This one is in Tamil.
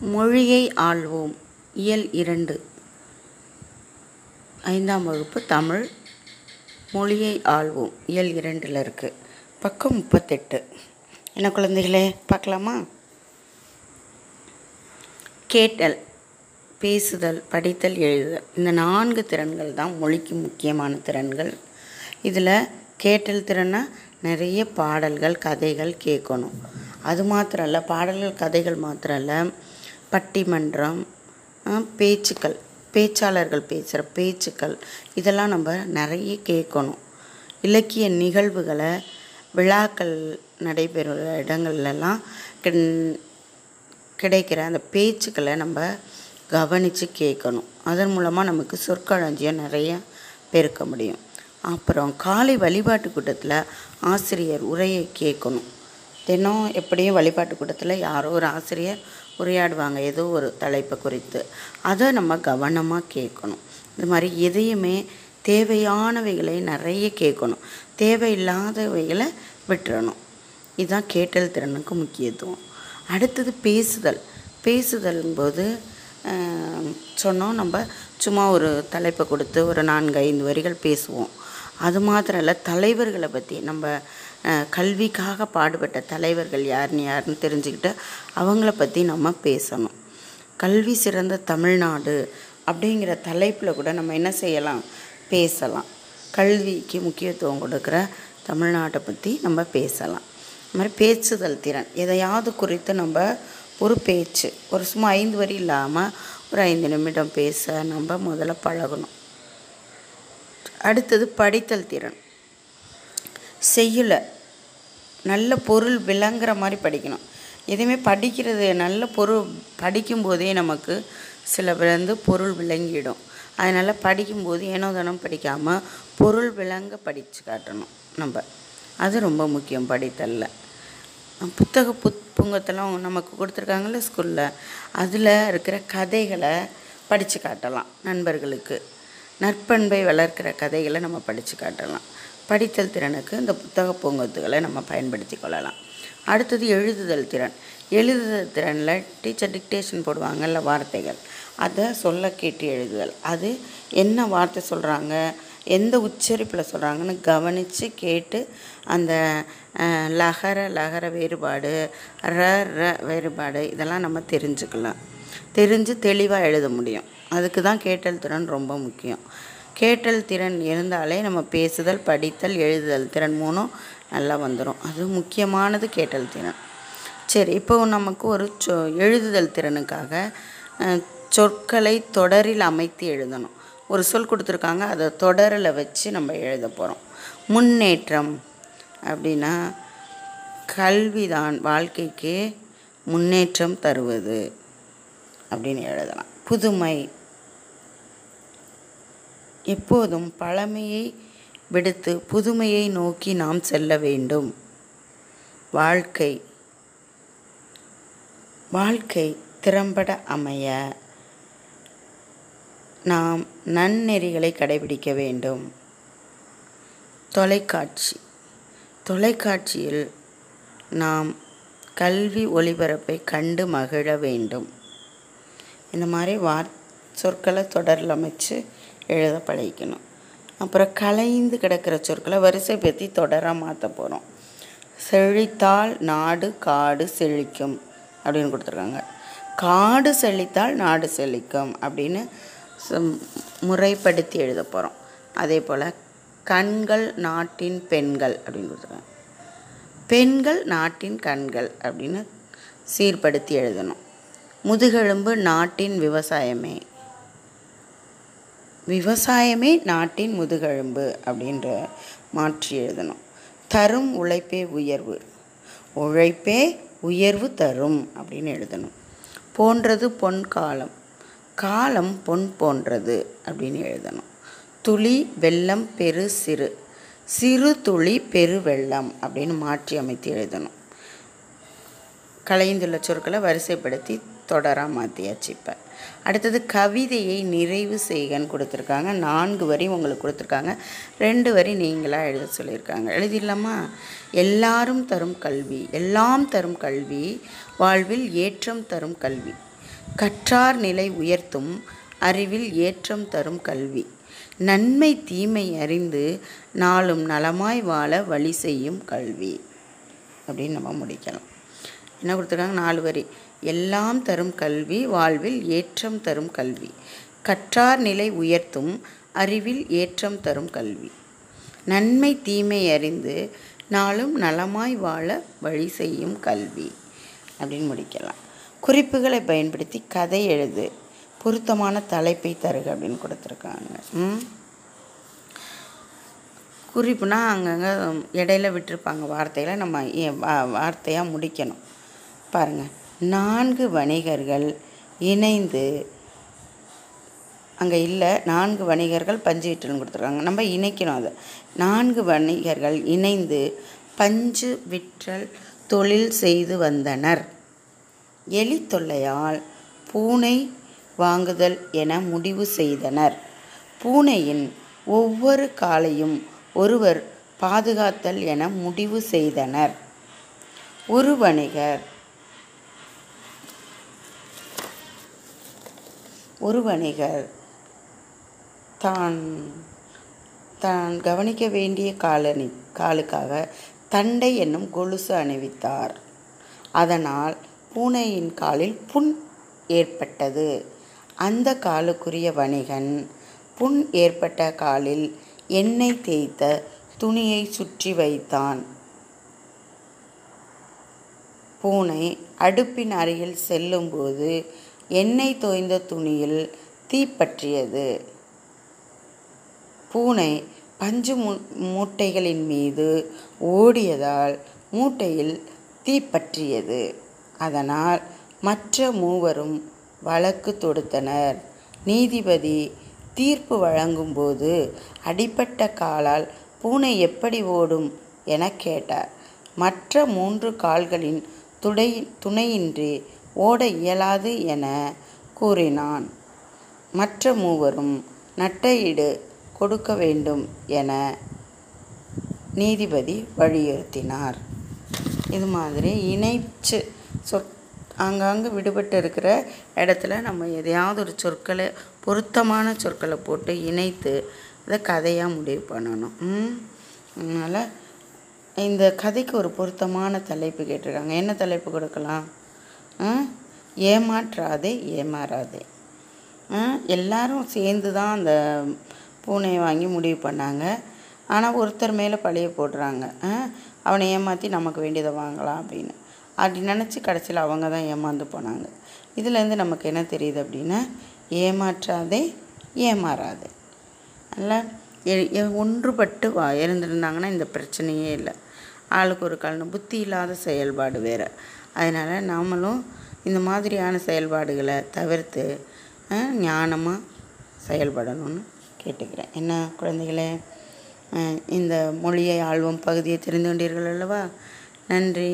மொழியை ஆள்வோம். இயல் இரண்டு. ஐந்தாம் வகுப்பு தமிழ். மொழியை ஆள்வோம். இயல் இரண்டில் இருக்குது பக்கம் முப்பத்தெட்டு. என்ன குழந்தைகளே பார்க்கலாமா? கேட்டல் பேசுதல் படித்தல் எழுதுதல் இந்த நான்கு திறன்கள் தான் மொழிக்கு முக்கியமான திறன்கள். இதில் கேட்டல் திறனா நிறைய பாடல்கள் கதைகள் கேட்கணும். அது மாத்திரம் இல்லை பாடல்கள் கதைகள் மாத்திரம் இல்லை பட்டிமன்றம் பேச்சுக்கள் பேச்சாளர்கள் பேசுகிற பேச்சுக்கள் இதெல்லாம் நம்ம நிறைய கேட்கணும். இலக்கிய நிகழ்வுகளை விழாக்கள் நடைபெறுகிற இடங்கள்லாம் கிடைக்கிற அந்த பேச்சுக்களை நம்ம கவனித்து கேட்கணும். அதன் மூலமாக நமக்கு சொற்களஞ்சியம் நிறைய பெருக்க முடியும். அப்புறம் காலை வழிபாட்டு கூட்டத்தில் ஆசிரியர் உரையை கேட்கணும். தினம் எப்படியும் வழிபாட்டு கூட்டத்தில் யாரோ ஒரு ஆசிரியர் உரையாடுவாங்க. ஏதோ ஒரு தலைப்பை குறித்து. அதை நம்ம கவனமாக கேட்கணும். இது மாதிரி எதையுமே தேவையானவைகளை நிறைய கேட்கணும். தேவையில்லாதவைகளை விட்டுறணும். இதுதான் கேட்டல் திறனுக்கு முக்கியத்துவம். அடுத்தது பேசுதல். பேசுதல் போது சொன்னோம் நம்ம சும்மா ஒரு தலைப்பை கொடுத்து ஒரு நான்கு ஐந்து வரிகள் பேசுவோம். அது மாத்திரம் இல்லை தலைவர்களை பற்றி நம்ம கல்விக்காக பாடுபட்ட தலைவர்கள் யாருன்னு யாருன்னு தெரிஞ்சுக்கிட்டு அவங்கள பற்றி நம்ம பேசணும். கல்வி சிறந்த தமிழ்நாடு அப்படிங்கிற தலைப்பில் கூட நம்ம என்ன செய்யலாம்? பேசலாம். கல்விக்கு முக்கியத்துவம் கொடுக்குற தமிழ்நாட்டை பற்றி நம்ம பேசலாம். அது மாதிரி பேச்சுதல் திறன். எதையாவது குறித்து நம்ம ஒரு பேச்சு. ஒரு சும்மா ஐந்து வரி இல்லாமல் ஒரு ஐந்து நிமிடம் பேச நம்ம முதல்ல பழகணும். அடுத்தது படித்தல் திறன். செய்யல நல்ல பொருள் விளங்குற மாதிரி படிக்கணும். எதுவுமே படிக்கிறது நல்ல பொருள் படிக்கும்போதே நமக்கு சில வந்து பொருள் விளங்கிடும். அதனால் படிக்கும்போது ஏனோ தானம் படிக்காமல் பொருள் விளங்க படித்து காட்டணும் நம்ம. அது ரொம்ப முக்கியம் படித்தலில். புத்தக புத் புங்கத்தெல்லாம் நமக்கு கொடுத்துருக்காங்கல்ல ஸ்கூலில் அதில் இருக்கிற கதைகளை படித்து காட்டலாம் நண்பர்களுக்கு. நற்பண்பை வளர்க்கிற கதைகளை நம்ம படித்து காட்டலாம். படித்தல் திறனுக்கு இந்த புத்தக பூங்கத்துகளை நம்ம பயன்படுத்தி கொள்ளலாம். அடுத்தது எழுதுதல் திறன். எழுதுதல் திறனில் டீச்சர் டிக்டேஷன் போடுவாங்கல்ல வார்த்தைகள். அதை சொல்ல கேட்டு எழுதுதல். அது என்ன வார்த்தை சொல்கிறாங்க எந்த உச்சரிப்பில் சொல்கிறாங்கன்னு கவனித்து கேட்டு அந்த லகர லகர வேறுபாடு ர ர வேறுபாடு இதெல்லாம் நம்ம தெரிஞ்சுக்கலாம். தெரிஞ்சு தெளிவாக எழுத முடியும். அதுக்கு தான் கேட்டல் திறன் ரொம்ப முக்கியம். கேட்டல் திறன் இருந்தாலே நம்ம பேசுதல் படித்தல் எழுதுதல் திறன் மூணும் நல்லா வந்துடும் அது முக்கியமானது கேட்டல் திறன். சரி இப்போ நமக்கு ஒரு சொ எழுதுதல் திறனுக்காக சொற்களை தொடரில் அமைத்து எழுதணும். ஒரு சொல் கொடுத்துருக்காங்க அதை தொடரில் வச்சு நம்ம எழுத போகிறோம் முன்னேற்றம் அப்படின்னா கல்விதான் வாழ்க்கைக்கு முன்னேற்றம் தருவது அப்படின்னு எழுதலாம். புதுமை எப்போதும் பழமையை விடுத்து புதுமையை நோக்கி நாம் செல்ல வேண்டும். வாழ்க்கை. வாழ்க்கை திறம்பட அமைய நாம் நன்னெறிகளை கடைபிடிக்க வேண்டும். தொலைக்காட்சி. தொலைக்காட்சியில் நாம் கல்வி ஒளிபரப்பை கண்டு மகிழ வேண்டும். இந்த மாதிரி வார் சொற்களை தொடரில் அமைச்சு எழுத பழகிக்கணும். அப்புறம் கலைந்து கிடக்கிற சொற்களை வரிசை பற்றி தொடராக மாற்ற போகிறோம் செழித்தால் நாடு காடு செழிக்கும் அப்படின்னு கொடுத்துருக்காங்க. காடு செழித்தால் நாடு செழிக்கும் அப்படின்னு முறைப்படுத்தி எழுத போகிறோம் அதே போல் கண்கள் நாட்டின் பெண்கள் அப்படின்னு கொடுத்துருக்காங்க. பெண்கள் நாட்டின் கண்கள் அப்படின்னு சீர்படுத்தி எழுதணும். முதுகெலும்பு நாட்டின் விவசாயமே விவசாயமே நாட்டின் முதுகெலும்பு அப்படின்ற மாற்றி எழுதணும். தரும் உழைப்பே உயர்வு. உழைப்பே உயர்வு தரும் அப்படின்னு எழுதணும். போன்றது பொன் காலம். காலம் பொன் போன்றது அப்படின்னு எழுதணும். துளி வெள்ளம் பெரு சிறு. சிறு துளி பெரு வெள்ளம் அப்படின்னு மாற்றி அமைத்து எழுதணும். கலைந்துள்ள சொற்களை வரிசைப்படுத்தி தொடராக மாற்றியாச்சு இப்போ. அடுத்தது கவிதையை நிறைவு செய்கன்னு கொடுத்துருக்காங்க. நான்கு வரி உங்களுக்கு கொடுத்துருக்காங்க. ரெண்டு வரி நீங்களாக எழுத சொல்லியிருக்காங்க. எழுதிடலாமா? எல்லாரும் தரும் கல்வி எல்லாம் தரும் கல்வி வாழ்வில் ஏற்றம் தரும் கல்வி. கற்றார் நிலை உயர்த்தும் அறிவில் ஏற்றம் தரும் கல்வி. நன்மை தீமை அறிந்து நாளும் நலமாய் வாழ வழி செய்யும் கல்வி. அப்படின்னு நம்ம முடிக்கலாம். என்ன கொடுத்துருக்காங்க? நாலு வரி. எல்லாம் தரும் கல்வி வாழ்வில் ஏற்றம் தரும் கல்வி. கற்றார் நிலை உயர்த்தும் அறிவில் ஏற்றம் தரும் கல்வி. நன்மை தீமை அறிந்து நாளும் நலமாய் வாழ வழி செய்யும் கல்வி. அப்படின்னு முடிக்கலாம். குறிப்புகளை பயன்படுத்தி கதை எழுது. பொருத்தமான தலைப்பை தருக அப்படின்னு கொடுத்துருக்காங்க. ம்? குறிப்புனா அங்கங்கே இடையில விட்டுருப்பாங்க வார்த்தைகளை. நம்ம வார்த்தையாக முடிக்கணும். பாருங்கள் நான்கு வணிகர்கள் இணைந்து அங்கே இல்லை நான்கு வணிகர்கள் பஞ்சு விற்றல்னு கொடுத்துருக்காங்க. நம்ம இணைக்கணும் அதை. நான்கு வணிகர்கள் இணைந்து பஞ்சு விற்றல் தொழில் செய்து வந்தனர். எலி தொல்லையால் பூனை வாங்குதல் என முடிவு செய்தனர். பூனையின் ஒவ்வொரு காலையும் ஒருவர் பாதுகாத்தல் என முடிவு செய்தனர். ஒரு வணிகர் ஒரு வணிகர் தான் தான் கவனிக்க வேண்டிய காலனி காலுக்காக தண்டை என்னும் கொலுசு அணிவித்தார். அதனால் பூனையின் காலில் புண் ஏற்பட்டது. அந்த காலுக்குரிய வணிகன் புண் ஏற்பட்ட காலில் எண்ணெய் தேய்த்த துணியை சுற்றி வைத்தான். பூனை அடுப்பின் அருகில் செல்லும்போது எண்ணெய் தோய்ந்த துணியில் தீப்பற்றியது பூனை பஞ்சு மூ- மூட்டைகளின் மீது ஓடியதால் மூட்டையில் தீப்பற்றியது அதனால் மற்ற மூவரும் வழக்கு தொடுத்தனர். நீதிபதி தீர்ப்பு வழங்கும்போது அடிப்பட்ட காலால் பூனை எப்படி ஓடும் என கேட்டார். மற்ற மூன்று கால்களின் துடை துணையின்றி ஓட இயலாது என கூறினான். மற்ற மூவரும் நட்டையீடு கொடுக்க வேண்டும் என நீதிபதி வலியுறுத்தினார். இது மாதிரி இணைச்சு சொற் ஆங்காங்கு விடுபட்டு இருக்கிற இடத்துல நம்ம எதையாவது ஒரு சொற்களை பொருத்தமான சொற்களை போட்டு இணைத்து அதை கதையாக முடிவு பண்ணணும். ம்? அதனால் இந்த கதைக்கு ஒரு பொருத்தமான தலைப்பு கேட்டிருக்காங்க. என்ன தலைப்பு கொடுக்கலாம்? ஏமாற்றாதே ஏமாறாதே. ஆ, எல்லாரும் சேர்ந்து தான் அந்த பூனையை வாங்கி முடிவு பண்ணாங்க. ஆனால் ஒருத்தர் மேலே பழிய போடுறாங்க. ஆ, அவனை ஏமாற்றி நமக்கு வேண்டியதை வாங்கலாம் அப்படின்னு. அப்படி நினச்சி கடைசியில் அவங்க தான் ஏமாந்து போனாங்க. இதுலேருந்து நமக்கு என்ன தெரியுது அப்படின்னா ஏமாற்றாதே ஏமாறாதே. நல்லா எ- ஒன்றுபட்டு வா இருந்திருந்தாங்கன்னா இந்த பிரச்சனையே இல்லை. ஆளுக்கு ஒரு கல்னு புத்தி இல்லாத செயல்பாடு வேறு. அதனால் நாமளும் இந்த மாதிரியான செயல்பாடுகளை தவிர்த்து ஞானமாக செயல்படணும்னு கேட்டுக்கிறேன். என்ன குழந்தைகளே? இந்த மொழியை ஆழ்வம் பகுதியை தெரிந்து கொண்டீர்கள் அல்லவா? நன்றி.